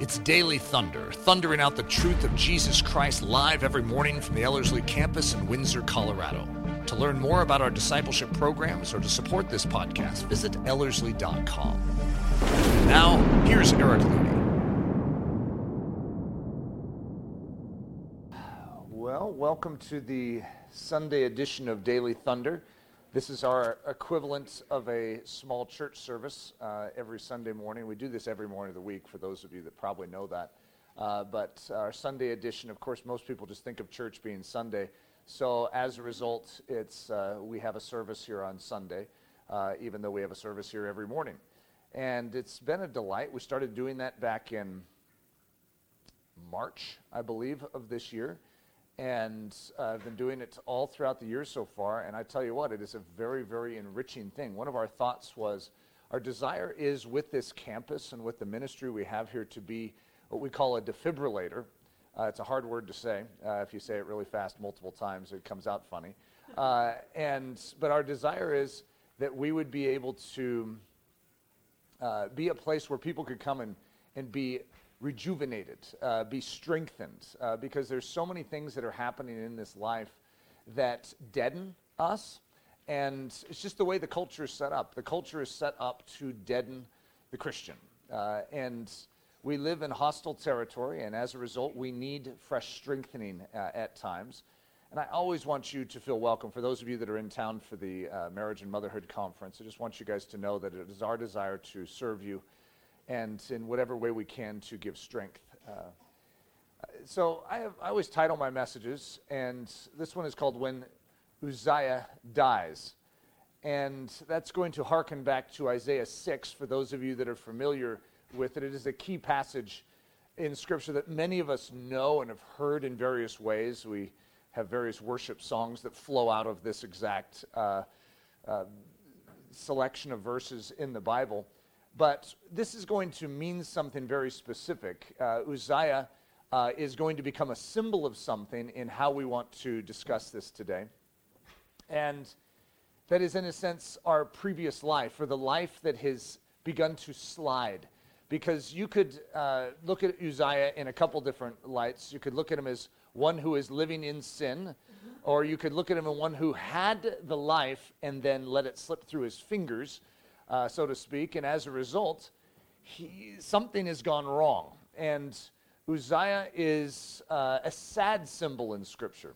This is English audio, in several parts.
It's Daily Thunder, thundering out the truth of Jesus Christ live every morning from the Ellerslie campus in Windsor, Colorado. To learn more about our discipleship programs or to support this podcast, visit Ellerslie.com. Now, here's Eric Ludy. Well, welcome to the Sunday edition of Daily Thunder. This is our equivalent of a small church service uh, every Sunday morning. We do this every morning of the week, for those of you that probably know that. Uh, but our Sunday edition, of course, most people just think of church being Sunday. So as a result, it's, uh, we have a service here on Sunday, uh, even though we have a service here every morning. And it's been a delight. We started doing that back in March, I believe, of this year and uh, I've been doing it all throughout the year so far. And I tell you what, it is a very, very enriching thing. One of our thoughts was our desire is with this campus and with the ministry we have here to be what we call a defibrillator. Uh, it's a hard word to say. Uh, if you say it really fast multiple times, it comes out funny. Uh, and but our desire is that we would be able to uh, be a place where people could come and, and be rejuvenated, uh, be strengthened, uh, because there's so many things that are happening in this life that deaden us. And it's just the way the culture is set up. The culture is set up to deaden the Christian. Uh, and we live in hostile territory, and as a result, we need fresh strengthening uh, at times. And I always want you to feel welcome. For those of you that are in town for the uh, Marriage and Motherhood Conference, I just want you guys to know that it is our desire to serve you and in whatever way we can to give strength. Uh, so I, have, I always title my messages, and this one is called When Uzziah Dies. And that's going to harken back to Isaiah 6 for those of you that are familiar with it. It is a key passage in Scripture that many of us know and have heard in various ways. We have various worship songs that flow out of this exact uh, uh, selection of verses in the Bible. But this is going to mean something very specific. Uh, Uzziah uh, is going to become a symbol of something in how we want to discuss this today. And that is, in a sense, our previous life, or the life that has begun to slide. Because you could uh, look at Uzziah in a couple different lights. You could look at him as one who is living in sin, or you could look at him as one who had the life and then let it slip through his fingers uh, so to speak, and as a result, he, something has gone wrong. And Uzziah is uh, a sad symbol in Scripture.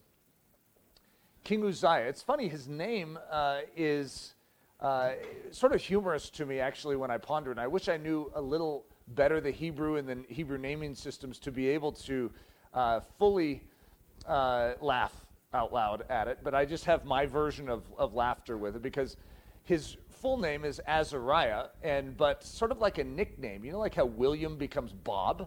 King Uzziah, it's funny, his name uh, is uh, sort of humorous to me, actually, when I ponder it. I wish I knew a little better the Hebrew and the Hebrew naming systems to be able to uh, fully uh, laugh out loud at it, but I just have my version of, of laughter with it because his full name is Azariah, and but sort of like a nickname. You know, like how William becomes Bob.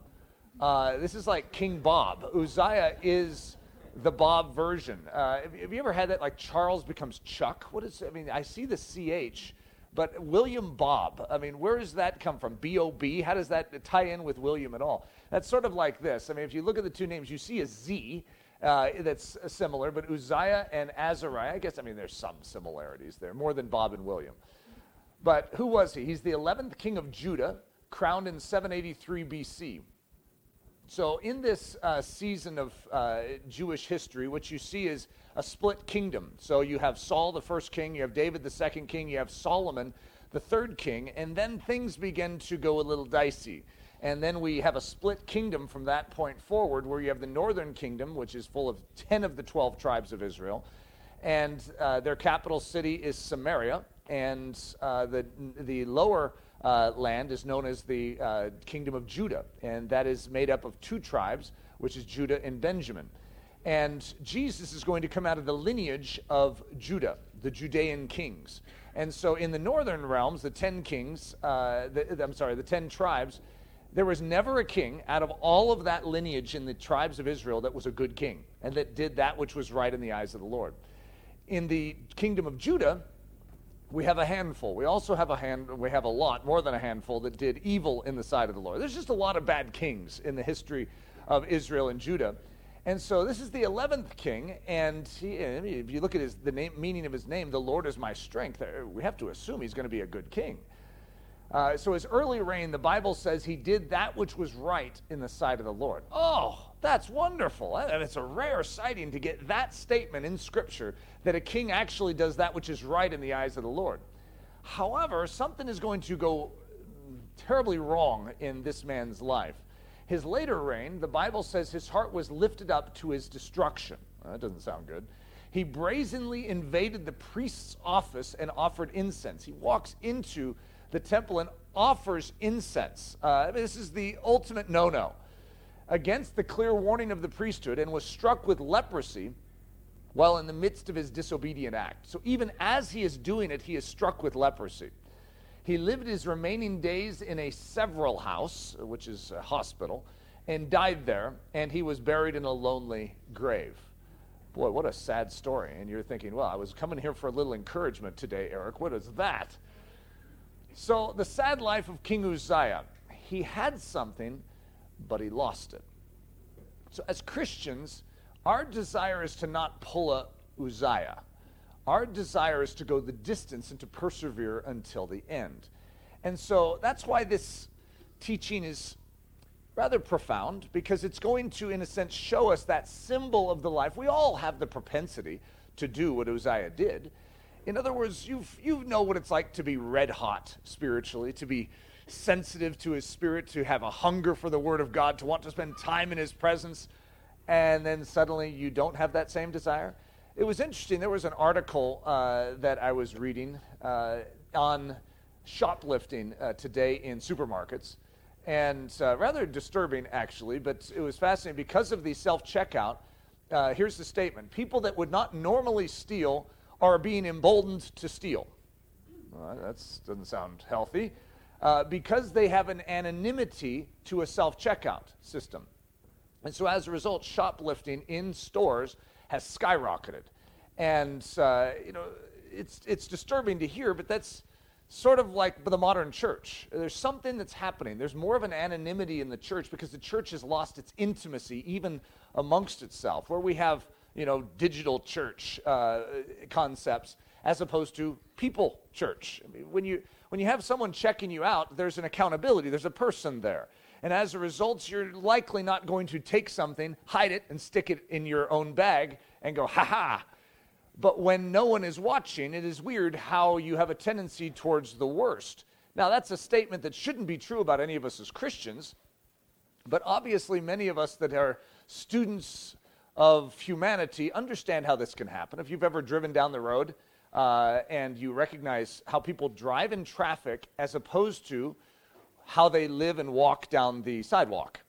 Uh, this is like King Bob. Uzziah is the Bob version. Uh, have, you ever had that? Like Charles becomes Chuck. What is? I mean, I see the CH, but William Bob. I mean, where does that come from? B O B. How does that tie in with William at all? That's sort of like this. I mean, if you look at the two names, you see a Z. Uh, that's similar, but Uzziah and Azariah, I guess, I mean, there's some similarities there, more than Bob and William. But who was he? He's the 11th king of Judah, crowned in 783 BC. So, in this uh, season of uh, Jewish history, what you see is a split kingdom. So, you have Saul, the first king, you have David, the second king, you have Solomon, the third king, and then things begin to go a little dicey. And then we have a split kingdom from that point forward, where you have the northern kingdom, which is full of 10 of the 12 tribes of Israel, and uh, their capital city is Samaria and uh, the, the lower uh, land is known as the uh, Kingdom of Judah, and that is made up of two tribes, which is Judah and Benjamin. And Jesus is going to come out of the lineage of Judah, the Judean kings. And so in the northern realms, the ten kings, uh, the, I'm sorry, the ten tribes, there was never a king out of all of that lineage in the tribes of Israel that was a good king and that did that which was right in the eyes of the Lord. In the kingdom of Judah, we have a handful. We also have a hand we have a lot, more than a handful that did evil in the sight of the Lord. There's just a lot of bad kings in the history of Israel and Judah. And so this is the 11th king, and he, if you look at his, the name, meaning of his name, the Lord is my strength, we have to assume he's going to be a good king. Uh, so his early reign, the Bible says he did that which was right in the sight of the Lord. Oh, that's wonderful. And it's a rare sighting to get that statement in Scripture that a king actually does that which is right in the eyes of the Lord. However, something is going to go terribly wrong in this man's life. His later reign, the Bible says his heart was lifted up to his destruction. Well, that doesn't sound good. He brazenly invaded the priest's office and offered incense. He walks into the temple and offers incense. Uh, this is the ultimate no no against the clear warning of the priesthood and was struck with leprosy while in the midst of his disobedient act. So even as he is doing it, he is struck with leprosy. He lived his remaining days in a several house, which is a hospital, and died there, and he was buried in a lonely grave. Boy, what a sad story. And you're thinking, well, I was coming here for a little encouragement today, Eric. What is that? So, the sad life of King Uzziah. He had something, but he lost it. So, as Christians, our desire is to not pull a Uzziah. Our desire is to go the distance and to persevere until the end. And so that's why this teaching is rather profound because it's going to, in a sense, show us that symbol of the life. We all have the propensity to do what Uzziah did. In other words, you you know what it's like to be red hot spiritually, to be sensitive to his spirit, to have a hunger for the word of God, to want to spend time in his presence, and then suddenly you don't have that same desire. It was interesting. There was an article uh, that I was reading uh, on shoplifting uh, today in supermarkets, and uh, rather disturbing, actually, but it was fascinating because of the self checkout. Uh, here's the statement People that would not normally steal are being emboldened to steal. Well, that doesn't sound healthy. Uh, because they have an anonymity to a self checkout system. And so as a result, shoplifting in stores has skyrocketed. And, uh, you know, it's, it's disturbing to hear, but that's sort of like the modern church. There's something that's happening. There's more of an anonymity in the church because the church has lost its intimacy even amongst itself, where we have, you know, digital church uh, concepts as opposed to people church. I mean, when, you, when you have someone checking you out, there's an accountability, there's a person there. And as a result, you're likely not going to take something, hide it, and stick it in your own bag and go, ha ha. But when no one is watching, it is weird how you have a tendency towards the worst. Now, that's a statement that shouldn't be true about any of us as Christians, but obviously, many of us that are students of humanity understand how this can happen. If you've ever driven down the road uh, and you recognize how people drive in traffic as opposed to how they live and walk down the sidewalk.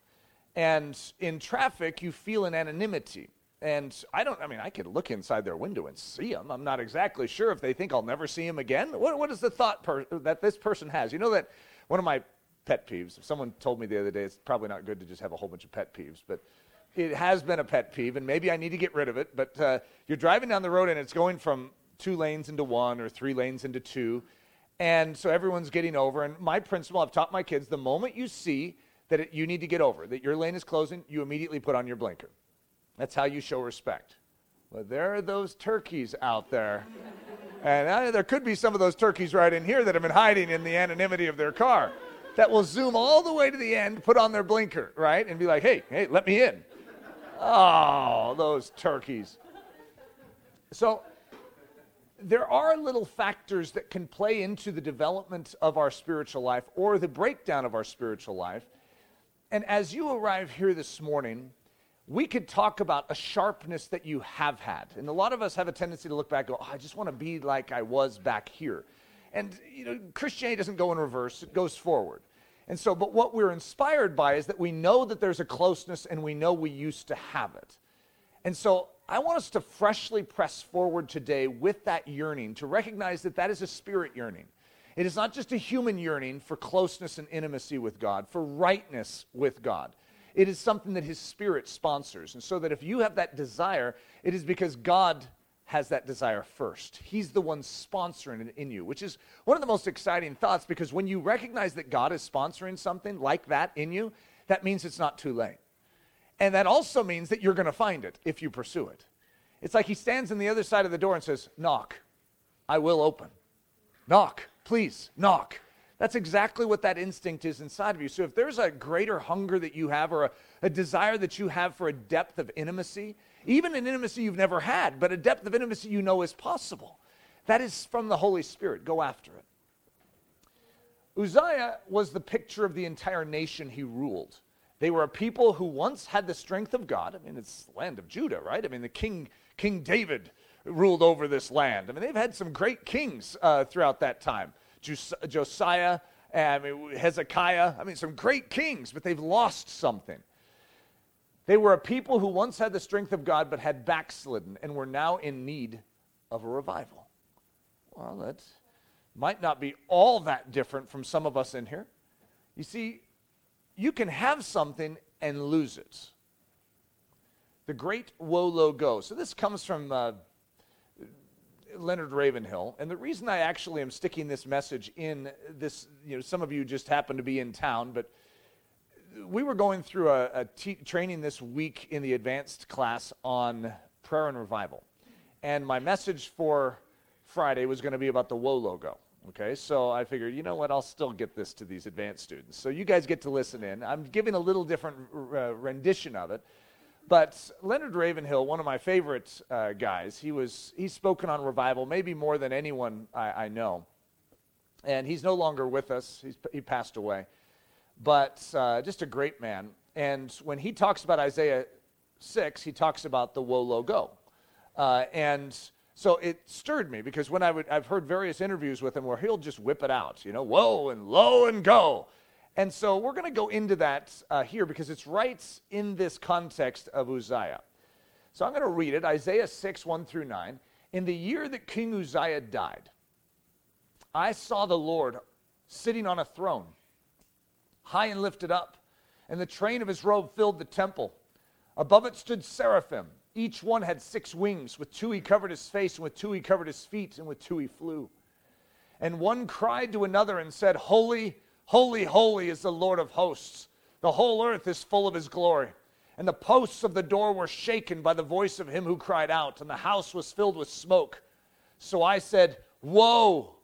And in traffic, you feel an anonymity. And I don't, I mean, I could look inside their window and see them. I'm not exactly sure if they think I'll never see them again. What, what is the thought per, that this person has? You know that one of my pet peeves, someone told me the other day, it's probably not good to just have a whole bunch of pet peeves, but it has been a pet peeve, and maybe I need to get rid of it. But uh, you're driving down the road and it's going from two lanes into one or three lanes into two, and so everyone's getting over. And my principle, I've taught my kids the moment you see that it, you need to get over, that your lane is closing, you immediately put on your blinker. That's how you show respect. But there are those turkeys out there. and uh, there could be some of those turkeys right in here that have been hiding in the anonymity of their car that will zoom all the way to the end, put on their blinker, right? And be like, hey, hey, let me in. Oh, those turkeys. So there are little factors that can play into the development of our spiritual life or the breakdown of our spiritual life. And as you arrive here this morning, we could talk about a sharpness that you have had. And a lot of us have a tendency to look back and go, oh, I just want to be like I was back here. And, you know, Christianity doesn't go in reverse, it goes forward. And so, but what we're inspired by is that we know that there's a closeness and we know we used to have it. And so I want us to freshly press forward today with that yearning, to recognize that that is a spirit yearning. It is not just a human yearning for closeness and intimacy with God, for rightness with God. It is something that His Spirit sponsors. And so that if you have that desire, it is because God has that desire first. He's the one sponsoring it in you, which is one of the most exciting thoughts because when you recognize that God is sponsoring something like that in you, that means it's not too late. And that also means that you're going to find it if you pursue it. It's like he stands on the other side of the door and says, Knock, I will open. Knock, please, knock. That's exactly what that instinct is inside of you. So if there's a greater hunger that you have or a, a desire that you have for a depth of intimacy, even an intimacy you've never had, but a depth of intimacy you know is possible, that is from the Holy Spirit. Go after it. Uzziah was the picture of the entire nation he ruled. They were a people who once had the strength of God. I mean, it's the land of Judah, right? I mean, the king, King David ruled over this land. I mean, they've had some great kings uh, throughout that time. Josiah, I mean, Hezekiah, I mean, some great kings, but they've lost something. They were a people who once had the strength of God but had backslidden and were now in need of a revival. Well, that might not be all that different from some of us in here. You see, you can have something and lose it. The great Wolo Go. So this comes from uh, Leonard Ravenhill, and the reason I actually am sticking this message in this, you know, some of you just happen to be in town, but we were going through a, training this week in the advanced class on prayer and revival. And my message for Friday was going to be about the Woe logo. Okay, so I figured, you know what, I'll still get this to these advanced students. So you guys get to listen in. I'm giving a little different uh, rendition of it. But Leonard Ravenhill, one of my favorite uh, guys, he was he's spoken on revival maybe more than anyone I, I know, and he's no longer with us. He's, he passed away but uh, just a great man. And when he talks about Isaiah 6, he talks about the woe logo. Uh, and so it stirred me because when I would, I've heard various interviews with him where he'll just whip it out, you know, whoa and low and go. And so we're going to go into that uh, here because it's right in this context of Uzziah. So I'm going to read it Isaiah 6, 1 through 9. In the year that King Uzziah died, I saw the Lord sitting on a throne high and lifted up, and the train of his robe filled the temple. Above it stood seraphim. Each one had six wings. With two he covered his face, and with two he covered his feet, and with two he flew. And one cried to another and said, Holy, holy, holy is the Lord of hosts. The whole earth is full of his glory. And the posts of the door were shaken by the voice of him who cried out, and the house was filled with smoke. So I said, Woe!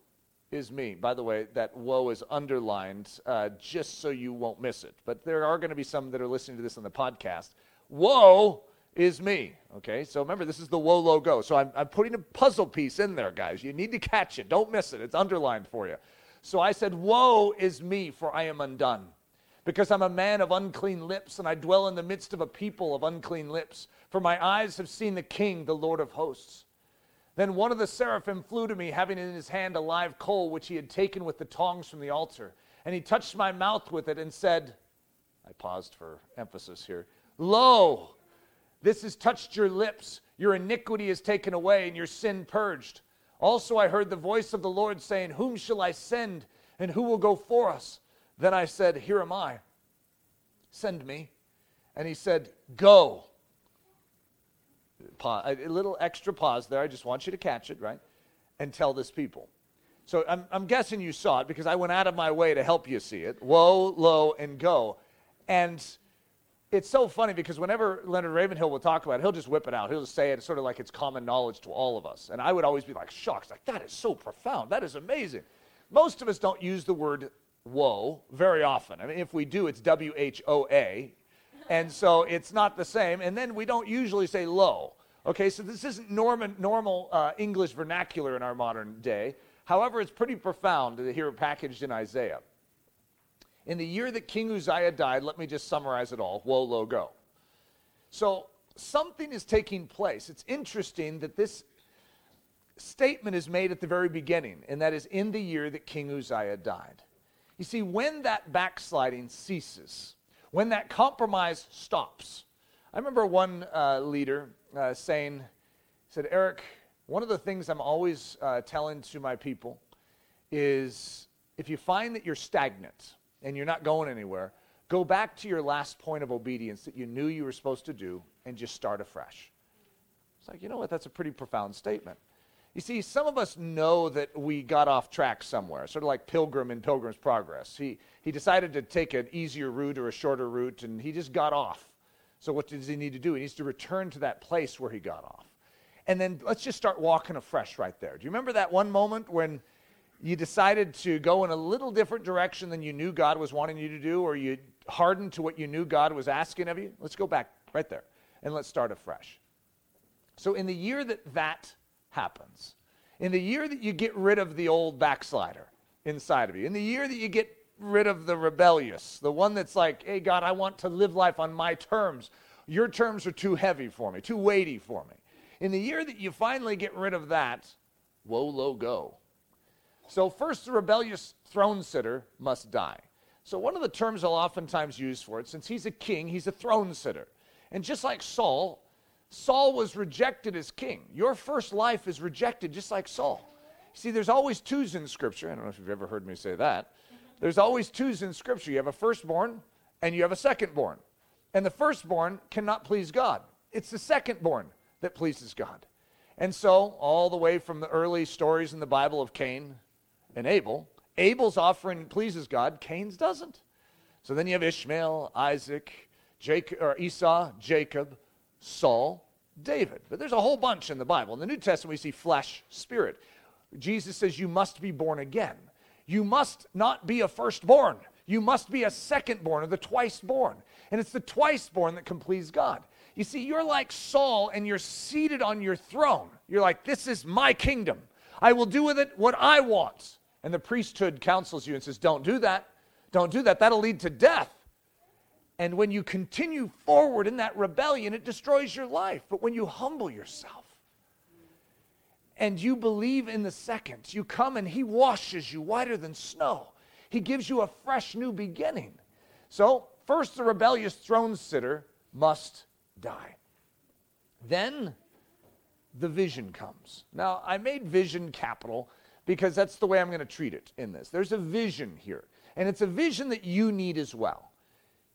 Is me. By the way, that woe is underlined uh, just so you won't miss it. But there are going to be some that are listening to this on the podcast. Woe is me. Okay, so remember, this is the woe logo. So I'm, I'm putting a puzzle piece in there, guys. You need to catch it. Don't miss it. It's underlined for you. So I said, Woe is me, for I am undone. Because I'm a man of unclean lips, and I dwell in the midst of a people of unclean lips. For my eyes have seen the King, the Lord of hosts. Then one of the seraphim flew to me, having in his hand a live coal which he had taken with the tongs from the altar. And he touched my mouth with it and said, I paused for emphasis here, Lo, this has touched your lips. Your iniquity is taken away and your sin purged. Also, I heard the voice of the Lord saying, Whom shall I send and who will go for us? Then I said, Here am I. Send me. And he said, Go pause, a little extra pause there. I just want you to catch it, right? And tell this people. So I'm, I'm guessing you saw it because I went out of my way to help you see it. Woe, low, and go. And it's so funny because whenever Leonard Ravenhill will talk about it, he'll just whip it out. He'll just say it sort of like it's common knowledge to all of us. And I would always be like shocked, like, that is so profound. That is amazing. Most of us don't use the word woe very often. I mean, if we do, it's W H O A. And so it's not the same. And then we don't usually say low. Okay, so this isn't normal, normal uh, English vernacular in our modern day. However, it's pretty profound to hear it packaged in Isaiah. In the year that King Uzziah died, let me just summarize it all. Woe, lo, go. So something is taking place. It's interesting that this statement is made at the very beginning, and that is in the year that King Uzziah died. You see, when that backsliding ceases, when that compromise stops, I remember one uh, leader uh, saying, said, Eric, one of the things I'm always uh, telling to my people is if you find that you're stagnant and you're not going anywhere, go back to your last point of obedience that you knew you were supposed to do and just start afresh. It's like, you know what? That's a pretty profound statement. You see, some of us know that we got off track somewhere, sort of like Pilgrim in Pilgrim's Progress. He, he decided to take an easier route or a shorter route, and he just got off. So, what does he need to do? He needs to return to that place where he got off. And then let's just start walking afresh right there. Do you remember that one moment when you decided to go in a little different direction than you knew God was wanting you to do, or you hardened to what you knew God was asking of you, let's go back right there and let's start afresh. So, in the year that that happens, in the year that you get rid of the old backslider inside of you, in the year that you get rid of the rebellious, the one that's like, hey, God, I want to live life on my terms. Your terms are too heavy for me, too weighty for me. In the year that you finally get rid of that, woe, lo, go. So, first, the rebellious throne sitter must die. So, one of the terms I'll oftentimes use for it, since he's a king, he's a throne sitter. And just like Saul, Saul was rejected as king. Your first life is rejected just like Saul. See, there's always twos in Scripture. I don't know if you've ever heard me say that. There's always twos in Scripture. You have a firstborn and you have a secondborn. And the firstborn cannot please God, it's the secondborn that pleases God. And so, all the way from the early stories in the Bible of Cain and Abel, Abel's offering pleases God, Cain's doesn't. So then you have Ishmael, Isaac, Jacob, or Esau, Jacob, Saul, David. But there's a whole bunch in the Bible. In the New Testament, we see flesh, spirit. Jesus says you must be born again. You must not be a firstborn. You must be a secondborn or the twice born. And it's the twice born that can please God. You see, you're like Saul and you're seated on your throne. You're like, this is my kingdom. I will do with it what I want. And the priesthood counsels you and says, don't do that. Don't do that. That'll lead to death. And when you continue forward in that rebellion, it destroys your life. But when you humble yourself and you believe in the second, you come and He washes you whiter than snow. He gives you a fresh new beginning. So, first, the rebellious throne sitter must die. Then, the vision comes. Now, I made vision capital because that's the way I'm going to treat it in this. There's a vision here, and it's a vision that you need as well.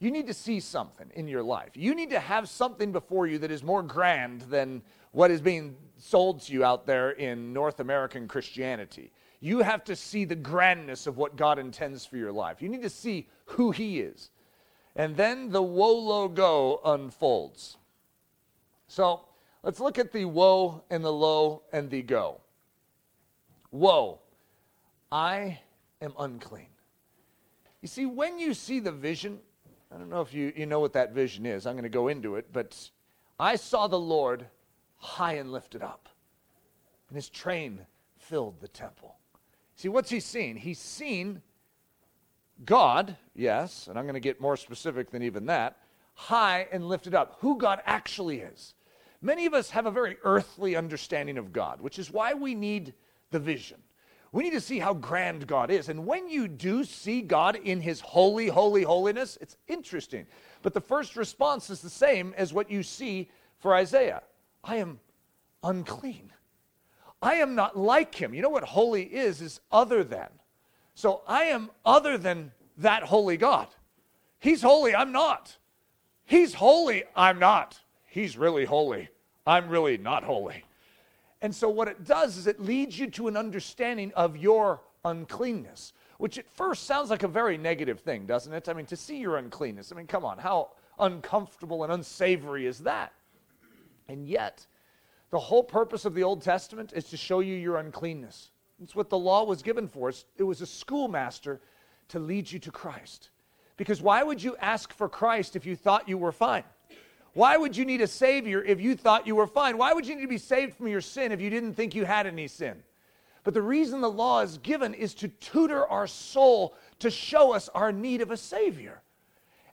You need to see something in your life. You need to have something before you that is more grand than what is being sold to you out there in North American Christianity. You have to see the grandness of what God intends for your life. You need to see who He is. And then the woe lo go unfolds. So let's look at the woe and the low and the go. Woe, I am unclean. You see, when you see the vision, I don't know if you, you know what that vision is. I'm going to go into it, but I saw the Lord high and lifted up, and his train filled the temple. See, what's he seen? He's seen God, yes, and I'm going to get more specific than even that, high and lifted up, who God actually is. Many of us have a very earthly understanding of God, which is why we need the vision. We need to see how grand God is. And when you do see God in his holy, holy, holiness, it's interesting. But the first response is the same as what you see for Isaiah I am unclean. I am not like him. You know what holy is, is other than. So I am other than that holy God. He's holy, I'm not. He's holy, I'm not. He's really holy. I'm really not holy. And so, what it does is it leads you to an understanding of your uncleanness, which at first sounds like a very negative thing, doesn't it? I mean, to see your uncleanness, I mean, come on, how uncomfortable and unsavory is that? And yet, the whole purpose of the Old Testament is to show you your uncleanness. It's what the law was given for. It was a schoolmaster to lead you to Christ. Because why would you ask for Christ if you thought you were fine? Why would you need a Savior if you thought you were fine? Why would you need to be saved from your sin if you didn't think you had any sin? But the reason the law is given is to tutor our soul to show us our need of a Savior.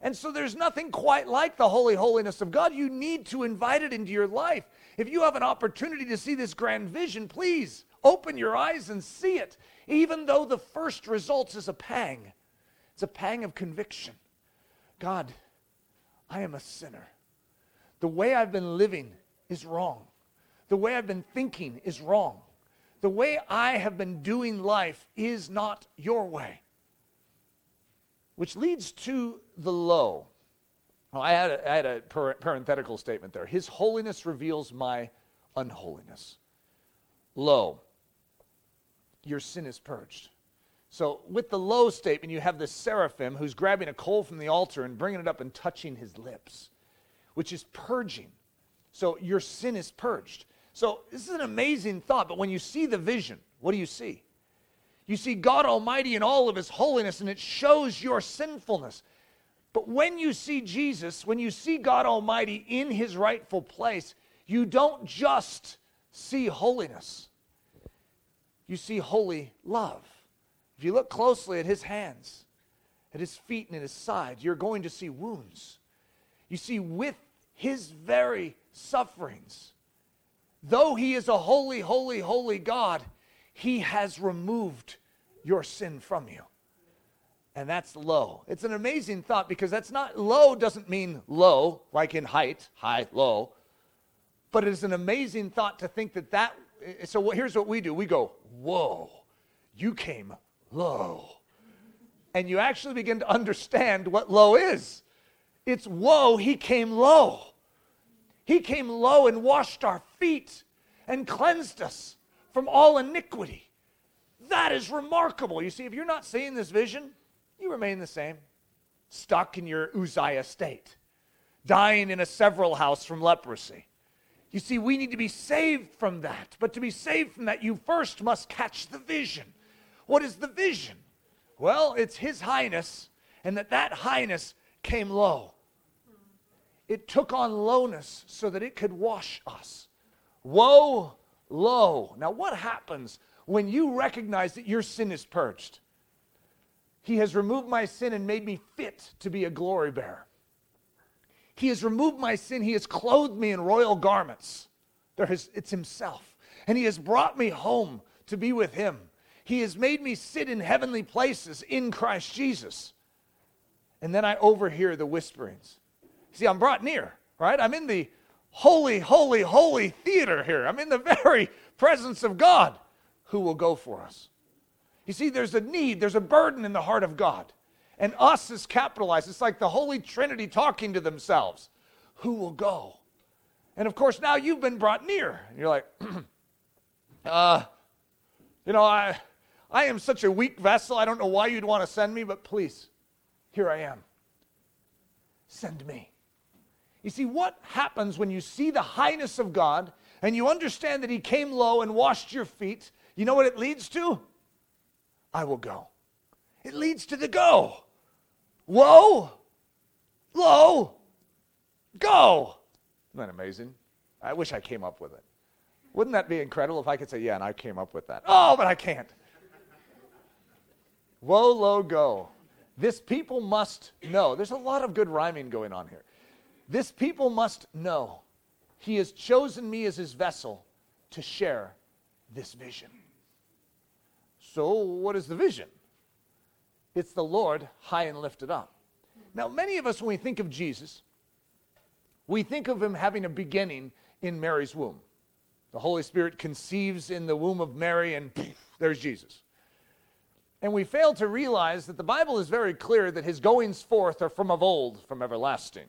And so there's nothing quite like the holy holiness of God. You need to invite it into your life. If you have an opportunity to see this grand vision, please open your eyes and see it, even though the first result is a pang. It's a pang of conviction. God, I am a sinner. The way I've been living is wrong. The way I've been thinking is wrong. The way I have been doing life is not your way. Which leads to the low. Well, I had a, I had a parenthetical statement there. His holiness reveals my unholiness. Low. Your sin is purged. So, with the low statement, you have the seraphim who's grabbing a coal from the altar and bringing it up and touching his lips which is purging. So your sin is purged. So this is an amazing thought, but when you see the vision, what do you see? You see God Almighty in all of His holiness, and it shows your sinfulness. But when you see Jesus, when you see God Almighty in His rightful place, you don't just see holiness, you see holy love. If you look closely at His hands, at His feet, and at His side, you're going to see wounds. You see, with His very sufferings, though He is a holy, holy, holy God, He has removed your sin from you. And that's low. It's an amazing thought because that's not low doesn't mean low, like in height, high, low. But it is an amazing thought to think that that. So here's what we do we go, whoa, you came low. And you actually begin to understand what low is. It's woe, he came low. He came low and washed our feet and cleansed us from all iniquity. That is remarkable. You see, if you're not seeing this vision, you remain the same, stuck in your Uzziah state, dying in a several house from leprosy. You see, we need to be saved from that. But to be saved from that, you first must catch the vision. What is the vision? Well, it's His Highness, and that that highness came low. It took on lowness so that it could wash us. Woe, low. Now, what happens when you recognize that your sin is purged. He has removed my sin and made me fit to be a glory bearer. He has removed my sin. He has clothed me in royal garments. There has, it's Himself. And He has brought me home to be with Him. He has made me sit in heavenly places in Christ Jesus. And then I overhear the whisperings. See, I'm brought near, right? I'm in the holy, holy, holy theater here. I'm in the very presence of God who will go for us. You see, there's a need, there's a burden in the heart of God. And us is capitalized. It's like the Holy Trinity talking to themselves. Who will go? And of course, now you've been brought near. And you're like, uh, you know, I, I am such a weak vessel. I don't know why you'd want to send me, but please, here I am. Send me. You see, what happens when you see the highness of God and you understand that He came low and washed your feet you know what it leads to? I will go. It leads to the go. Whoa, low, go. Isn't that amazing? I wish I came up with it. Wouldn't that be incredible if I could say, yeah, and I came up with that? Oh, but I can't. Woe, low, go. This people must know. There's a lot of good rhyming going on here. This people must know. He has chosen me as his vessel to share this vision. So, what is the vision? It's the Lord high and lifted up. Now, many of us, when we think of Jesus, we think of him having a beginning in Mary's womb. The Holy Spirit conceives in the womb of Mary, and poof, there's Jesus. And we fail to realize that the Bible is very clear that his goings forth are from of old, from everlasting.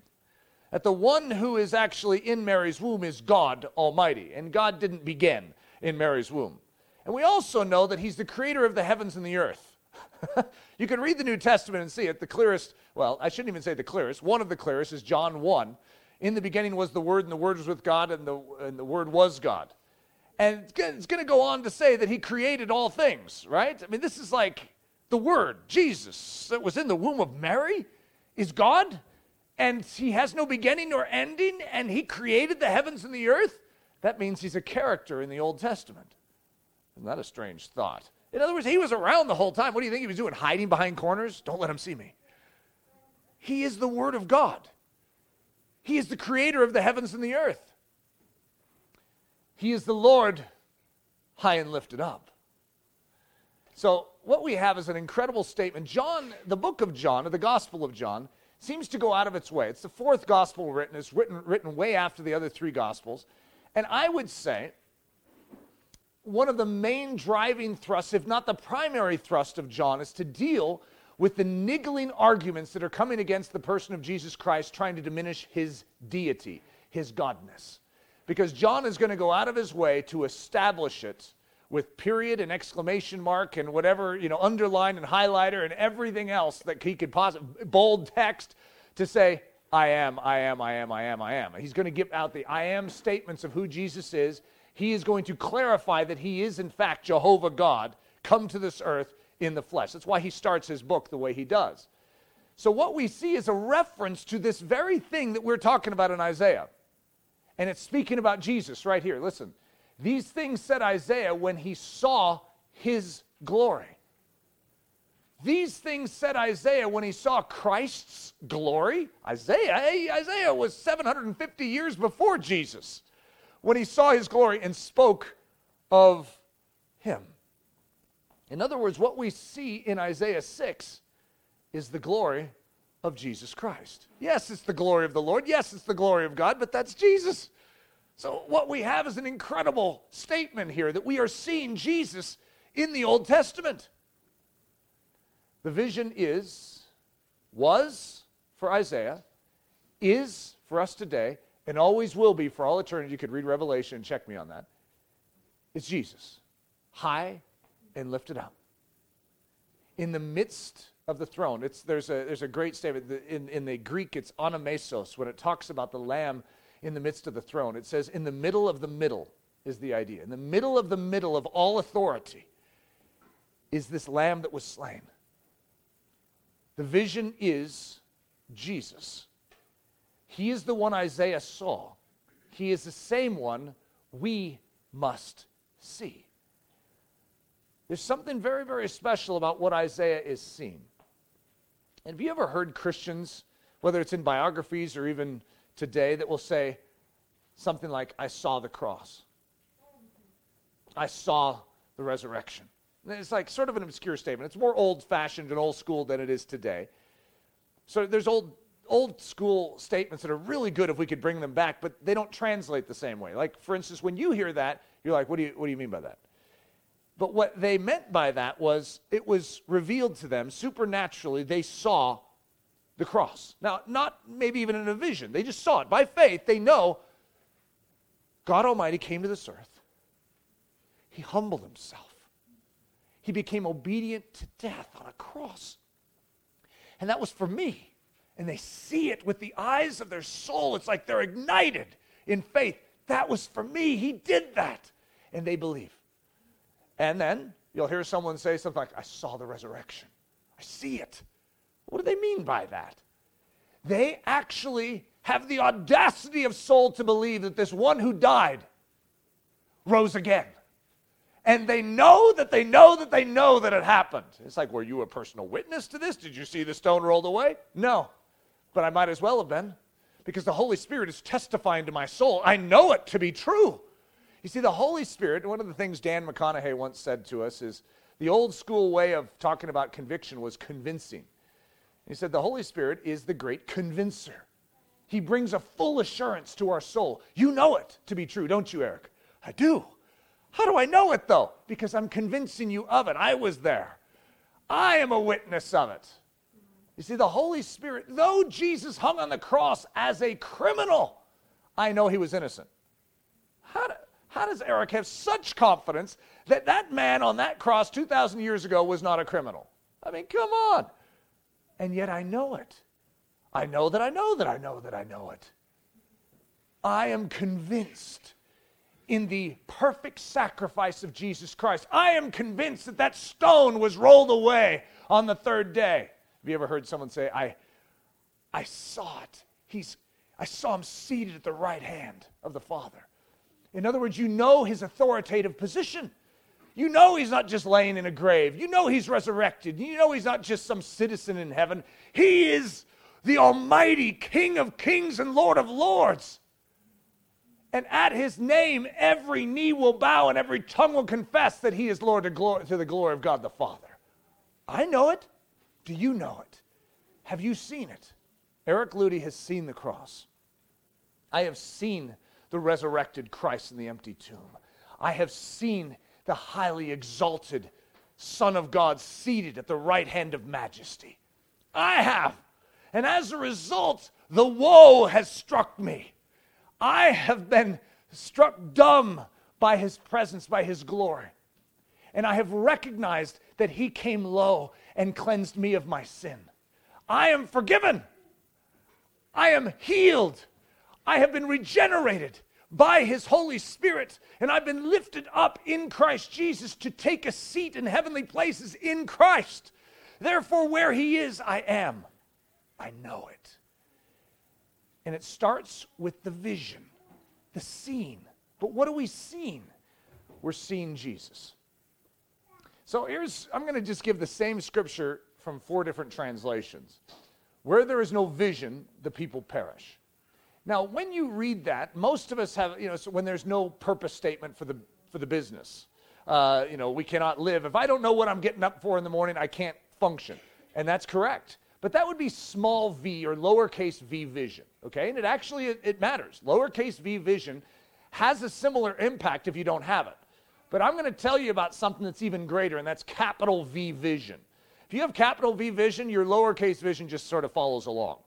That the one who is actually in Mary's womb is God Almighty, and God didn't begin in Mary's womb. And we also know that he's the creator of the heavens and the earth. you can read the New Testament and see it. The clearest, well, I shouldn't even say the clearest, one of the clearest is John 1. In the beginning was the Word, and the Word was with God, and the, and the Word was God. And it's going to go on to say that he created all things, right? I mean, this is like the Word, Jesus, that was in the womb of Mary, is God, and he has no beginning nor ending, and he created the heavens and the earth. That means he's a character in the Old Testament. Isn't that a strange thought? In other words, he was around the whole time. What do you think he was doing? Hiding behind corners? Don't let him see me. He is the Word of God. He is the creator of the heavens and the earth. He is the Lord high and lifted up. So, what we have is an incredible statement. John, the book of John, or the Gospel of John, seems to go out of its way. It's the fourth gospel written. It's written, written way after the other three gospels. And I would say one of the main driving thrusts, if not the primary thrust of John, is to deal with the niggling arguments that are coming against the person of Jesus Christ, trying to diminish his deity, his godness. Because John is going to go out of his way to establish it with period and exclamation mark and whatever, you know, underline and highlighter and everything else that he could possibly, bold text to say, I am, I am, I am, I am, I am. He's going to give out the I am statements of who Jesus is he is going to clarify that he is, in fact, Jehovah God come to this earth in the flesh. That's why he starts his book the way he does. So, what we see is a reference to this very thing that we're talking about in Isaiah. And it's speaking about Jesus right here. Listen, these things said Isaiah when he saw his glory. These things said Isaiah when he saw Christ's glory. Isaiah, hey, Isaiah was 750 years before Jesus when he saw his glory and spoke of him. In other words, what we see in Isaiah 6 is the glory of Jesus Christ. Yes, it's the glory of the Lord. Yes, it's the glory of God, but that's Jesus. So, what we have is an incredible statement here that we are seeing Jesus in the Old Testament. The vision is, was for Isaiah, is for us today, and always will be for all eternity. You could read Revelation and check me on that. It's Jesus, high and lifted up. In the midst of the throne, it's, there's, a, there's a great statement. In, in the Greek, it's anamesos, when it talks about the lamb in the midst of the throne. It says, in the middle of the middle is the idea. In the middle of the middle of all authority is this lamb that was slain. The vision is Jesus. He is the one Isaiah saw. He is the same one we must see. There's something very, very special about what Isaiah is seeing. And have you ever heard Christians, whether it's in biographies or even today, that will say something like, I saw the cross, I saw the resurrection? It's like sort of an obscure statement. It's more old fashioned and old school than it is today. So there's old old school statements that are really good if we could bring them back, but they don't translate the same way. Like for instance, when you hear that, you're like, what do you what do you mean by that? But what they meant by that was it was revealed to them supernaturally. They saw the cross. Now, not maybe even in a vision. They just saw it. By faith, they know God Almighty came to this earth. He humbled himself. He became obedient to death on a cross. And that was for me. And they see it with the eyes of their soul. It's like they're ignited in faith. That was for me. He did that. And they believe. And then you'll hear someone say something like, I saw the resurrection. I see it. What do they mean by that? They actually have the audacity of soul to believe that this one who died rose again and they know that they know that they know that it happened. It's like, were you a personal witness to this? Did you see the stone rolled away? No. But I might as well have been because the Holy Spirit is testifying to my soul. I know it to be true. You see, the Holy Spirit, one of the things Dan McConaughey once said to us is the old school way of talking about conviction was convincing. He said, The Holy Spirit is the great convincer. He brings a full assurance to our soul. You know it to be true, don't you, Eric? I do. How do I know it though? Because I'm convincing you of it. I was there. I am a witness of it. You see, the Holy Spirit, though Jesus hung on the cross as a criminal, I know he was innocent. How, do, how does Eric have such confidence that that man on that cross 2,000 years ago was not a criminal? I mean, come on. And yet I know it. I know that I know that I know that I know it. I am convinced in the perfect sacrifice of Jesus Christ. I am convinced that that stone was rolled away on the third day. Have you ever heard someone say, I, I saw it? He's, I saw him seated at the right hand of the Father. In other words, you know his authoritative position. You know he's not just laying in a grave. You know he's resurrected. You know he's not just some citizen in heaven. He is the Almighty King of kings and Lord of lords. And at his name, every knee will bow and every tongue will confess that he is Lord to, glory, to the glory of God the Father. I know it. Do you know it? Have you seen it? Eric Ludy has seen the cross. I have seen the resurrected Christ in the empty tomb. I have seen the highly exalted Son of God seated at the right hand of majesty. I have. And as a result, the woe has struck me. I have been struck dumb by his presence, by his glory. And I have recognized that he came low and cleansed me of my sin. I am forgiven. I am healed. I have been regenerated by his Holy Spirit, and I've been lifted up in Christ Jesus to take a seat in heavenly places in Christ. Therefore, where he is, I am. I know it. And it starts with the vision, the scene. But what are we seeing? We're seeing Jesus. So here's, I'm going to just give the same scripture from four different translations. Where there is no vision, the people perish. Now, when you read that, most of us have, you know, so when there's no purpose statement for the, for the business, uh, you know, we cannot live. If I don't know what I'm getting up for in the morning, I can't function. And that's correct. But that would be small v or lowercase v vision, okay? And it actually, it, it matters. Lowercase v vision has a similar impact if you don't have it. But I'm going to tell you about something that's even greater, and that's capital V vision. If you have capital V vision, your lowercase vision just sort of follows along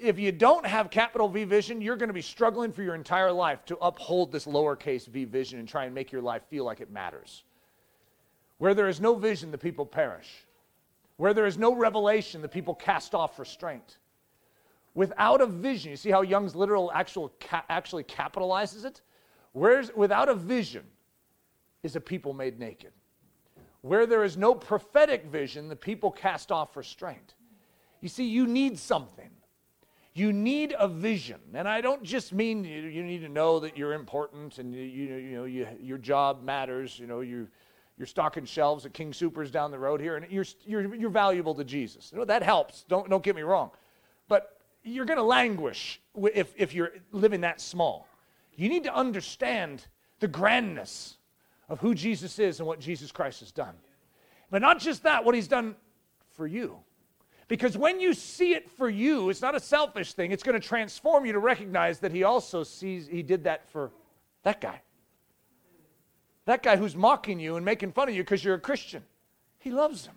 if you don't have capital V vision, you're going to be struggling for your entire life to uphold this lowercase v vision and try and make your life feel like it matters. Where there is no vision, the people perish. Where there is no revelation, the people cast off restraint. Without a vision, you see how Young's literal actual ca- actually capitalizes it? Where's, without a vision is a people made naked. Where there is no prophetic vision, the people cast off restraint. You see, you need something. You need a vision. And I don't just mean you, you need to know that you're important and you, you, you know you, your job matters. You know, you, you're stocking shelves at King Supers down the road here, and you're, you're, you're valuable to Jesus. You know, that helps. Don't, don't get me wrong. But you're going to languish if, if you're living that small. You need to understand the grandness of who Jesus is and what Jesus Christ has done. But not just that, what he's done for you. Because when you see it for you, it's not a selfish thing. It's going to transform you to recognize that he also sees he did that for that guy. That guy who's mocking you and making fun of you because you're a Christian. He loves him.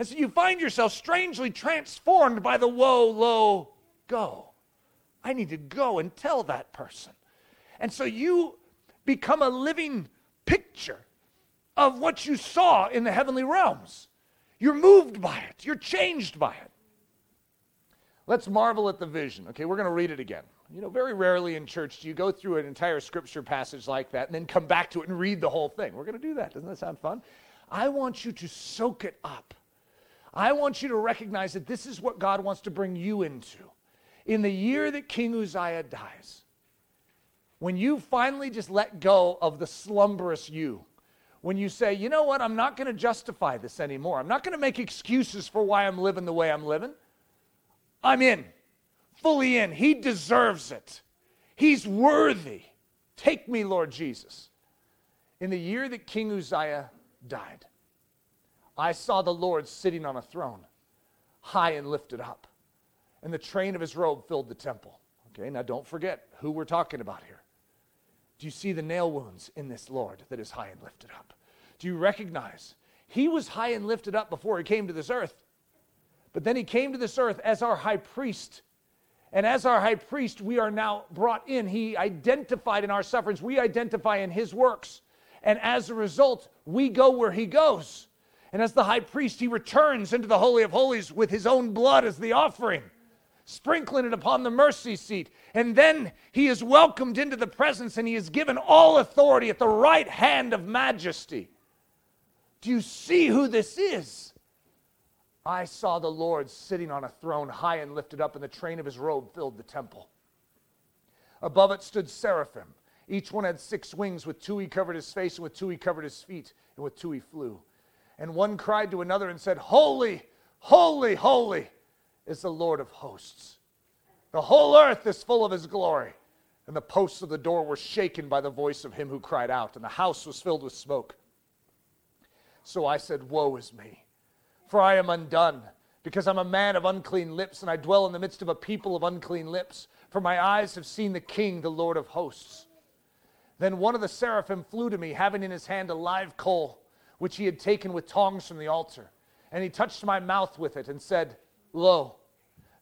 And so you find yourself strangely transformed by the whoa, low, go. I need to go and tell that person. And so you become a living picture of what you saw in the heavenly realms. You're moved by it, you're changed by it. Let's marvel at the vision. Okay, we're going to read it again. You know, very rarely in church do you go through an entire scripture passage like that and then come back to it and read the whole thing. We're going to do that. Doesn't that sound fun? I want you to soak it up. I want you to recognize that this is what God wants to bring you into. In the year that King Uzziah dies, when you finally just let go of the slumberous you, when you say, you know what, I'm not going to justify this anymore. I'm not going to make excuses for why I'm living the way I'm living. I'm in, fully in. He deserves it. He's worthy. Take me, Lord Jesus. In the year that King Uzziah died, I saw the Lord sitting on a throne, high and lifted up, and the train of his robe filled the temple. Okay, now don't forget who we're talking about here. Do you see the nail wounds in this Lord that is high and lifted up? Do you recognize? He was high and lifted up before he came to this earth. But then he came to this earth as our high priest. And as our high priest, we are now brought in. He identified in our sufferings, we identify in his works. And as a result, we go where he goes. And as the high priest, he returns into the Holy of Holies with his own blood as the offering, sprinkling it upon the mercy seat. And then he is welcomed into the presence and he is given all authority at the right hand of majesty. Do you see who this is? I saw the Lord sitting on a throne high and lifted up, and the train of his robe filled the temple. Above it stood seraphim. Each one had six wings. With two he covered his face, and with two he covered his feet, and with two he flew. And one cried to another and said, Holy, holy, holy is the Lord of hosts. The whole earth is full of his glory. And the posts of the door were shaken by the voice of him who cried out, and the house was filled with smoke. So I said, Woe is me, for I am undone, because I'm a man of unclean lips, and I dwell in the midst of a people of unclean lips. For my eyes have seen the King, the Lord of hosts. Then one of the seraphim flew to me, having in his hand a live coal, which he had taken with tongs from the altar. And he touched my mouth with it and said, Lo,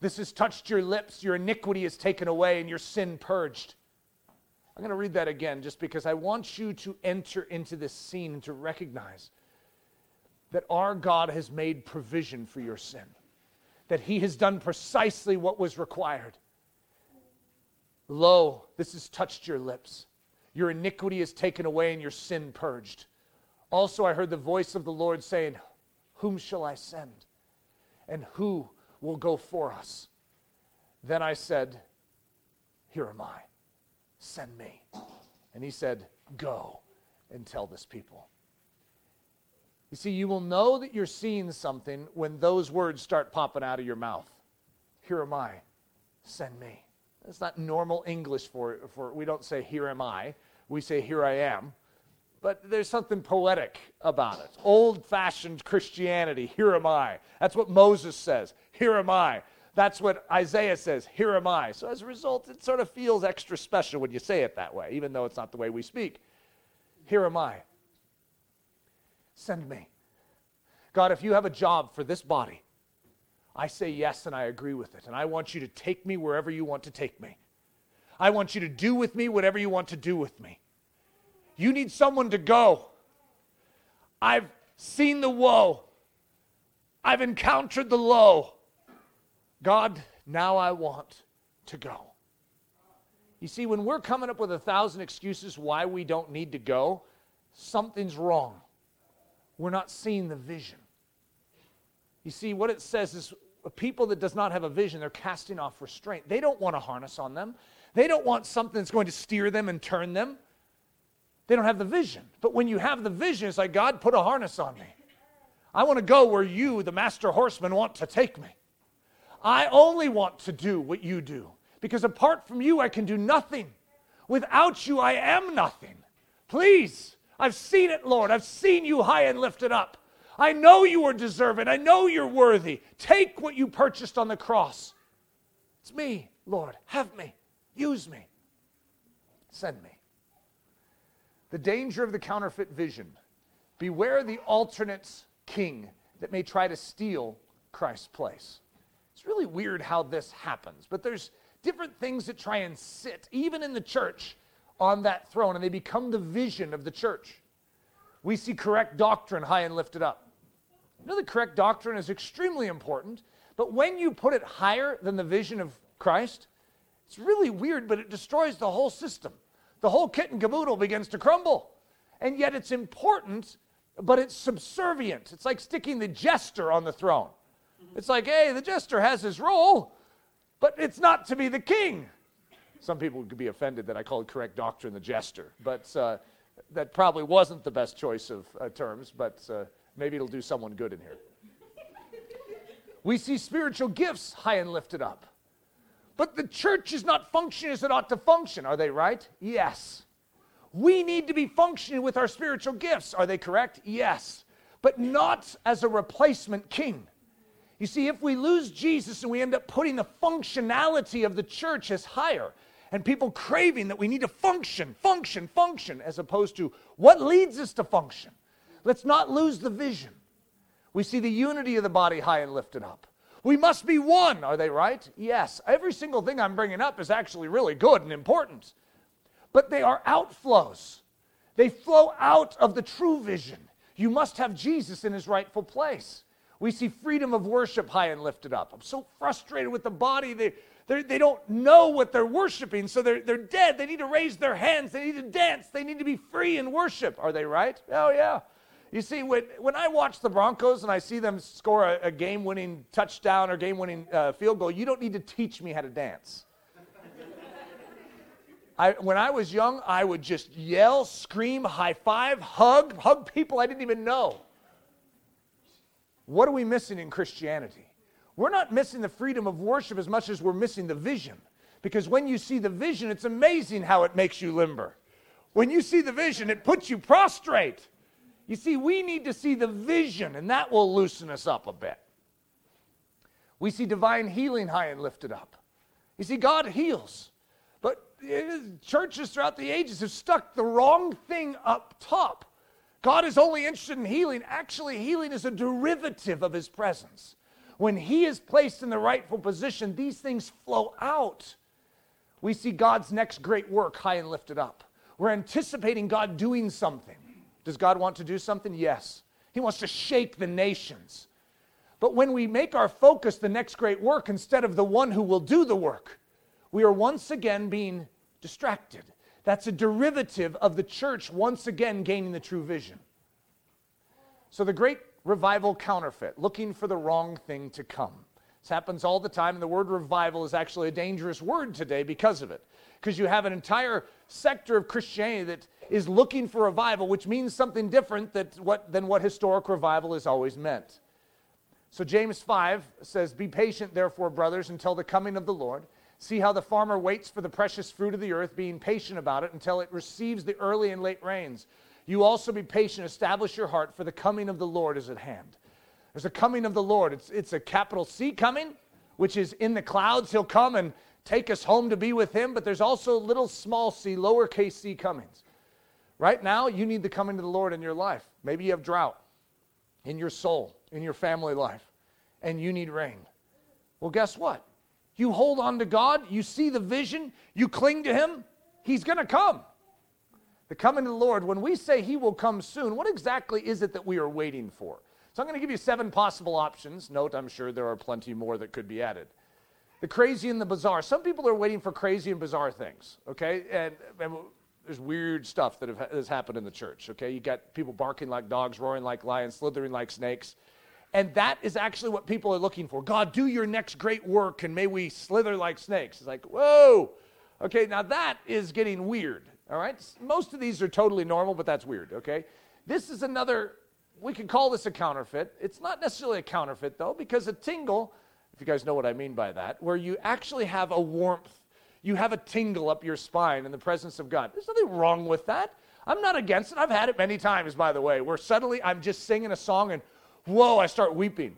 this has touched your lips, your iniquity is taken away, and your sin purged. I'm going to read that again just because I want you to enter into this scene and to recognize that our God has made provision for your sin, that He has done precisely what was required. Lo, this has touched your lips. Your iniquity is taken away and your sin purged. Also, I heard the voice of the Lord saying, Whom shall I send? And who will go for us? Then I said, Here am I. Send me. And he said, Go and tell this people. You see, you will know that you're seeing something when those words start popping out of your mouth. Here am I. Send me. That's not normal English for, for we don't say, Here am I. We say, Here I am. But there's something poetic about it. Old fashioned Christianity, Here am I. That's what Moses says. Here am I. That's what Isaiah says, Here am I. So as a result, it sort of feels extra special when you say it that way, even though it's not the way we speak. Here am I. Send me. God, if you have a job for this body, I say yes and I agree with it. And I want you to take me wherever you want to take me. I want you to do with me whatever you want to do with me. You need someone to go. I've seen the woe, I've encountered the low. God, now I want to go. You see, when we're coming up with a thousand excuses why we don't need to go, something's wrong. We're not seeing the vision. You see, what it says is a people that does not have a vision, they're casting off restraint. They don't want a harness on them. They don't want something that's going to steer them and turn them. They don't have the vision. But when you have the vision, it's like, God, put a harness on me. I want to go where you, the master horseman, want to take me. I only want to do what you do because apart from you, I can do nothing. Without you, I am nothing. Please, I've seen it, Lord. I've seen you high and lifted up. I know you are deserving. I know you're worthy. Take what you purchased on the cross. It's me, Lord. Have me. Use me. Send me. The danger of the counterfeit vision. Beware the alternate king that may try to steal Christ's place. It's really weird how this happens, but there's different things that try and sit, even in the church, on that throne, and they become the vision of the church. We see correct doctrine high and lifted up. You know, the correct doctrine is extremely important, but when you put it higher than the vision of Christ, it's really weird, but it destroys the whole system. The whole kit and caboodle begins to crumble. And yet it's important, but it's subservient. It's like sticking the jester on the throne. It's like, hey, the jester has his role, but it's not to be the king. Some people could be offended that I called correct doctrine the jester, but uh, that probably wasn't the best choice of uh, terms, but uh, maybe it'll do someone good in here. we see spiritual gifts high and lifted up. But the church is not functioning as it ought to function. Are they right? Yes. We need to be functioning with our spiritual gifts. Are they correct? Yes. But not as a replacement king. You see, if we lose Jesus and we end up putting the functionality of the church as higher, and people craving that we need to function, function, function, as opposed to what leads us to function, let's not lose the vision. We see the unity of the body high and lifted up. We must be one, are they right? Yes. Every single thing I'm bringing up is actually really good and important. But they are outflows. They flow out of the true vision. You must have Jesus in his rightful place. We see freedom of worship high and lifted up. I'm so frustrated with the body. They, they don't know what they're worshiping, so they're, they're dead. They need to raise their hands. They need to dance. They need to be free in worship. Are they right? Oh, yeah. You see, when, when I watch the Broncos and I see them score a, a game winning touchdown or game winning uh, field goal, you don't need to teach me how to dance. I, when I was young, I would just yell, scream, high five, hug, hug people I didn't even know. What are we missing in Christianity? We're not missing the freedom of worship as much as we're missing the vision. Because when you see the vision, it's amazing how it makes you limber. When you see the vision, it puts you prostrate. You see, we need to see the vision, and that will loosen us up a bit. We see divine healing high and lifted up. You see, God heals. But eh, churches throughout the ages have stuck the wrong thing up top. God is only interested in healing. Actually, healing is a derivative of his presence. When he is placed in the rightful position, these things flow out. We see God's next great work high and lifted up. We're anticipating God doing something. Does God want to do something? Yes. He wants to shake the nations. But when we make our focus the next great work instead of the one who will do the work, we are once again being distracted. That's a derivative of the church once again gaining the true vision. So the great revival counterfeit, looking for the wrong thing to come. This happens all the time, and the word revival is actually a dangerous word today because of it. Because you have an entire sector of Christianity that is looking for revival, which means something different that what, than what historic revival has always meant. So James 5 says, Be patient, therefore, brothers, until the coming of the Lord. See how the farmer waits for the precious fruit of the earth, being patient about it until it receives the early and late rains. You also be patient, establish your heart, for the coming of the Lord is at hand. There's a coming of the Lord. It's, it's a capital C coming, which is in the clouds. He'll come and take us home to be with Him, but there's also little small c, lowercase c comings. Right now, you need the coming of the Lord in your life. Maybe you have drought in your soul, in your family life, and you need rain. Well, guess what? You hold on to God, you see the vision, you cling to Him, He's to come. The coming of the Lord, when we say He will come soon, what exactly is it that we are waiting for? So I'm going to give you seven possible options. Note, I'm sure there are plenty more that could be added. The crazy and the bizarre. Some people are waiting for crazy and bizarre things, okay? And, and there's weird stuff that have, has happened in the church, okay? You got people barking like dogs, roaring like lions, slithering like snakes. And that is actually what people are looking for. God, do your next great work and may we slither like snakes. It's like, whoa. Okay, now that is getting weird. All right? Most of these are totally normal, but that's weird. Okay? This is another, we can call this a counterfeit. It's not necessarily a counterfeit, though, because a tingle, if you guys know what I mean by that, where you actually have a warmth, you have a tingle up your spine in the presence of God. There's nothing wrong with that. I'm not against it. I've had it many times, by the way, where suddenly I'm just singing a song and whoa, I start weeping.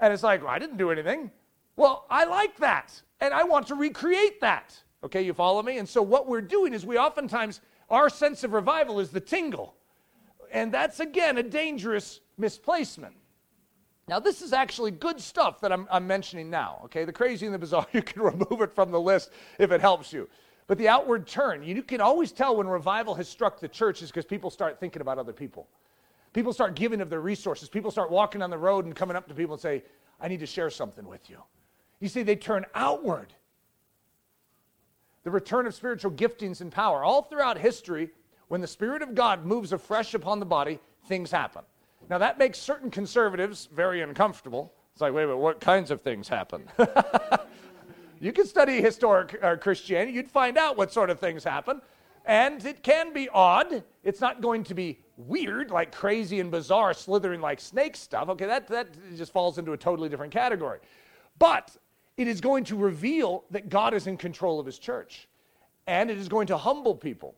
And it's like, well, I didn't do anything. Well, I like that. And I want to recreate that. Okay, you follow me? And so what we're doing is we oftentimes, our sense of revival is the tingle. And that's, again, a dangerous misplacement. Now, this is actually good stuff that I'm, I'm, mentioning now, okay? The crazy and the bizarre, you can remove it from the list if it helps you. But the outward turn, you can always tell when revival has struck the church is because people start thinking about other people. People start giving of their resources. People start walking on the road and coming up to people and say, I need to share something with you. You see, they turn outward. The return of spiritual giftings and power. All throughout history, when the Spirit of God moves afresh upon the body, things happen. Now, that makes certain conservatives very uncomfortable. It's like, wait minute, what kinds of things happen? you can study historic uh, Christianity, you'd find out what sort of things happen. And it can be odd. It's not going to be weird, like crazy and bizarre, slithering like snake stuff. Okay, that, that just falls into a totally different category. But it is going to reveal that God is in control of his church. And it is going to humble people.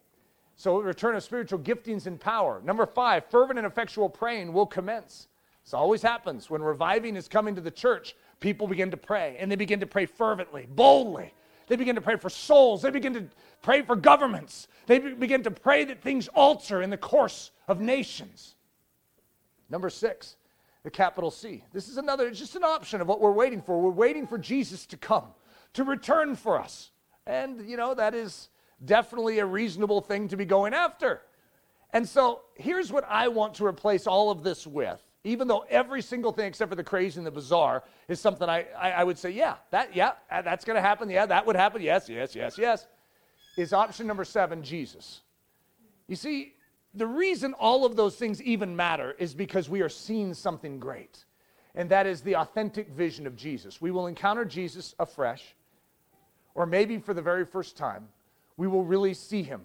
So, return of spiritual giftings and power. Number five, fervent and effectual praying will commence. This always happens. When reviving is coming to the church, people begin to pray, and they begin to pray fervently, boldly. They begin to pray for souls. They begin to pray for governments. They begin to pray that things alter in the course of nations. Number six, the capital C. This is another, it's just an option of what we're waiting for. We're waiting for Jesus to come, to return for us. And, you know, that is definitely a reasonable thing to be going after. And so here's what I want to replace all of this with even though every single thing except for the crazy and the bizarre is something I, I, I would say, yeah, that, yeah, uh, that's going to happen. Yeah, that would happen. Yes, yes, yes, yes. Is option number seven Jesus? You see, the reason all of those things even matter is because we are seeing something great, and that is the authentic vision of Jesus. We will encounter Jesus afresh, or maybe for the very first time, we will really see him.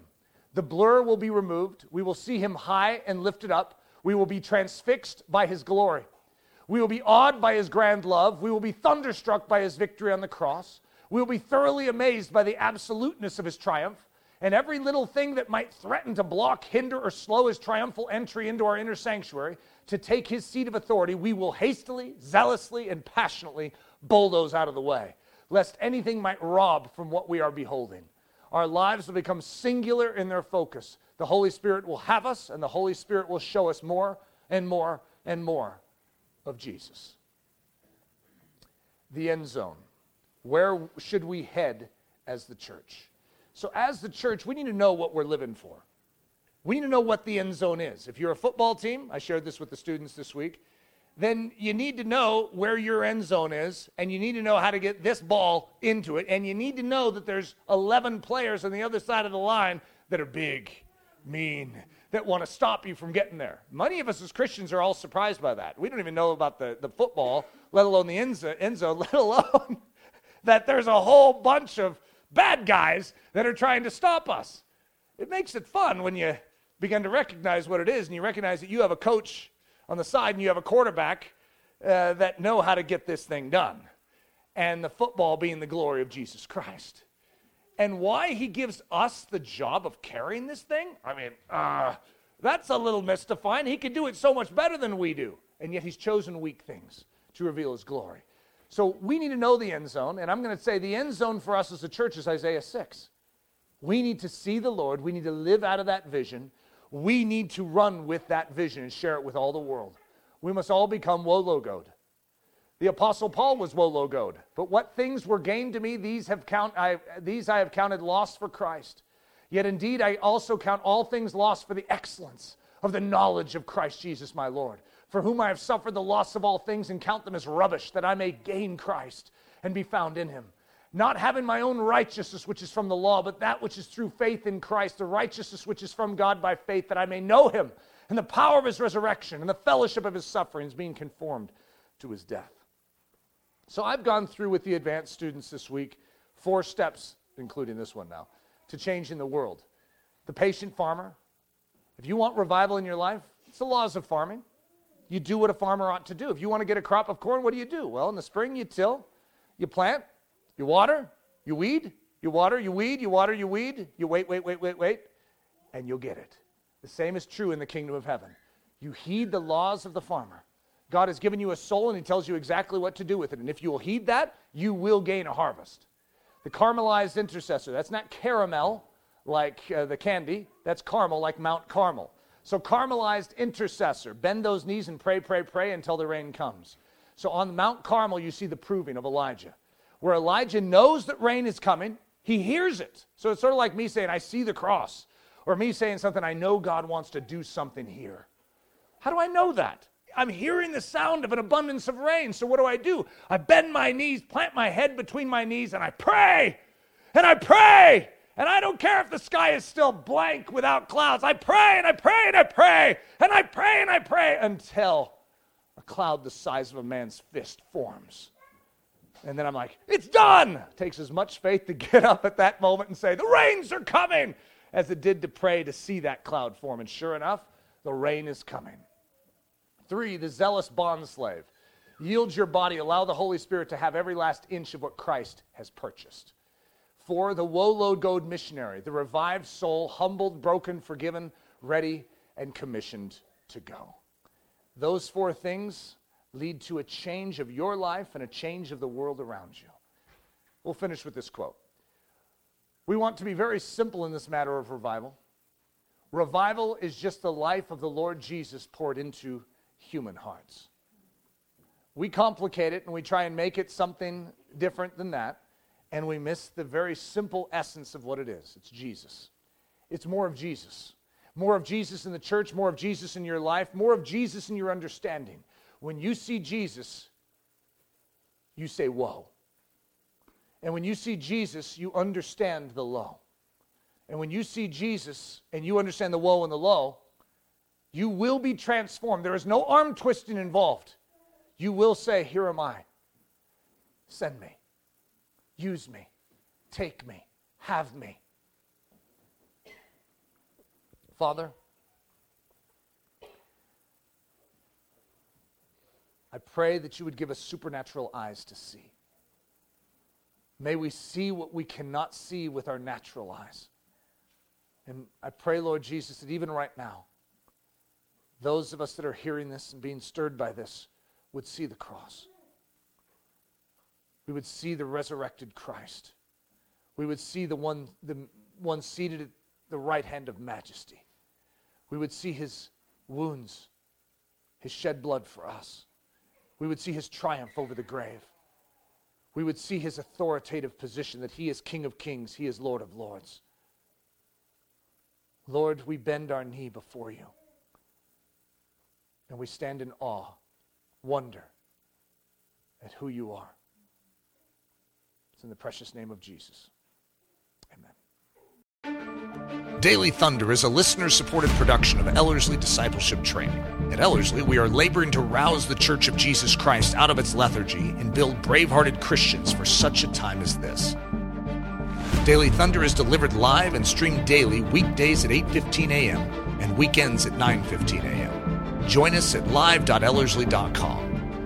The blur will be removed. We will see him high and lifted up we will be transfixed by his glory. We will be awed by his grand love. We will be thunderstruck by his victory on the cross. We will be thoroughly amazed by the absoluteness of his triumph. And every little thing that might threaten to block, hinder, or slow his triumphal entry into our inner sanctuary to take his seat of authority, we will hastily, zealously, and passionately bulldoze out of the way, lest anything might rob from what we are beholding. Our lives will become singular in their focus, the Holy Spirit will have us, and the Holy Spirit will show us more and more and more of Jesus. The end zone. Where should we head as the church? So, as the church, we need to know what we're living for. We need to know what the end zone is. If you're a football team, I shared this with the students this week. then you need to know where your end zone is, and you need to know how to get this ball into it, and you need to know that there's 11 players on the other side of the line that are big, mean, that want to stop you from getting there. Many of us as Christians are all surprised by that. We don't even know about the, the football, let alone the end zone, let alone that there's a whole bunch of bad guys that are trying to stop us. It makes it fun when you begin to recognize what it is and you recognize that you have a coach on the side and you have a quarterback uh, that know how to get this thing done. And the football being the glory of Jesus Christ. And why he gives us the job of carrying this thing? I mean, uh, that's a little mystifying. He could do it so much better than we do. And yet he's chosen weak things to reveal his glory. So we need to know the end zone. And I'm going to say the end zone for us as a church is Isaiah 6. We need to see the Lord. We need to live out of that vision. We need to run with that vision and share it with all the world. We must all become woe logoed. The apostle Paul was woe logoed. But what things were gained to me, these have count I, these I have counted lost for Christ. Yet indeed I also count all things lost for the excellence of the knowledge of Christ Jesus my Lord, for whom I have suffered the loss of all things and count them as rubbish, that I may gain Christ and be found in him not having my own righteousness, which is from the law, but that which is through faith in Christ, the righteousness which is from God by faith, that I may know him and the power of his resurrection and the fellowship of his sufferings, being conformed to his death. So I've gone through with the advanced students this week four steps, including this one now, to changing the world. The patient farmer. If you want revival in your life, it's the laws of farming. You do what a farmer ought to do. If you want to get a crop of corn, what do you do? Well, in the spring, you till, you plant, you water, you weed, you water, you weed, you water, you weed, you wait, wait, wait, wait, wait, and you'll get it. The same is true in the kingdom of heaven. You heed the laws of the farmer. God has given you a soul and he tells you exactly what to do with it. And if you will heed that, you will gain a harvest. The caramelized intercessor, that's not caramel like uh, the candy, that's caramel like Mount Carmel. So, caramelized intercessor, bend those knees and pray, pray, pray until the rain comes. So, on Mount Carmel, you see the proving of Elijah where Elijah knows that rain is coming. He hears it. So it's sort of like me saying, I see the cross, or me saying something, I know God wants to do something here. How do I know that? I'm hearing the sound of an abundance of rain. So what do I do? I bend my knees, plant my head between my knees, and I pray. And I pray. And I don't care if the sky is still blank without clouds. I pray and I pray and I pray and I pray and I pray until a cloud the size of a man's fist forms. And then I'm like, it's done. It takes as much faith to get up at that moment and say, the rains are coming, as it did to pray to see that cloud form. And sure enough, the rain is coming. Three, the zealous bondslave. Yield your body, allow the Holy Spirit to have every last inch of what Christ has purchased. Four, the woe logoed missionary, the revived soul, humbled, broken, forgiven, ready, and commissioned to go. Those four things lead to a change of your life and a change of the world around you. We'll finish with this quote. We want to be very simple in this matter of revival. Revival is just the life of the Lord Jesus poured into human hearts. We complicate it and we try and make it something different than that, and we miss the very simple essence of what it is it's Jesus. It's more of Jesus. More of Jesus in the church, more of Jesus in your life, more of Jesus in your understanding. When you see Jesus, you say, Whoa. And when you see Jesus, you understand the low. And when you see Jesus and you understand the woe and the low, you will be transformed. There is no arm twisting involved. You will say, Here am I. Send me. Use me. Take me. Have me. Father, I pray that you would give us supernatural eyes to see. May we see what we cannot see with our natural eyes. And I pray, Lord Jesus, that even right now, those of us that are hearing this and being stirred by this would see the cross. We would see the resurrected Christ. We would see the one, the one seated at the right hand of majesty. We would see his wounds, his shed blood for us. We would see his triumph over the grave. We would see his authoritative position that he is King of kings, he is Lord of lords. Lord, we bend our knee before you and we stand in awe wonder at who you are. It's in the precious name of Jesus. Amen. Daily Thunder is a listener supported production of Ellerslie Discipleship Training. At Ellerslie, we are laboring to rouse the Church of Jesus Christ out of its lethargy and build brave hearted Christians for such a time as this. Daily Thunder is delivered live and streamed daily weekdays at 8:15 a.m. and weekends at 9:15 a.m. Join us at live.ellerslie.com.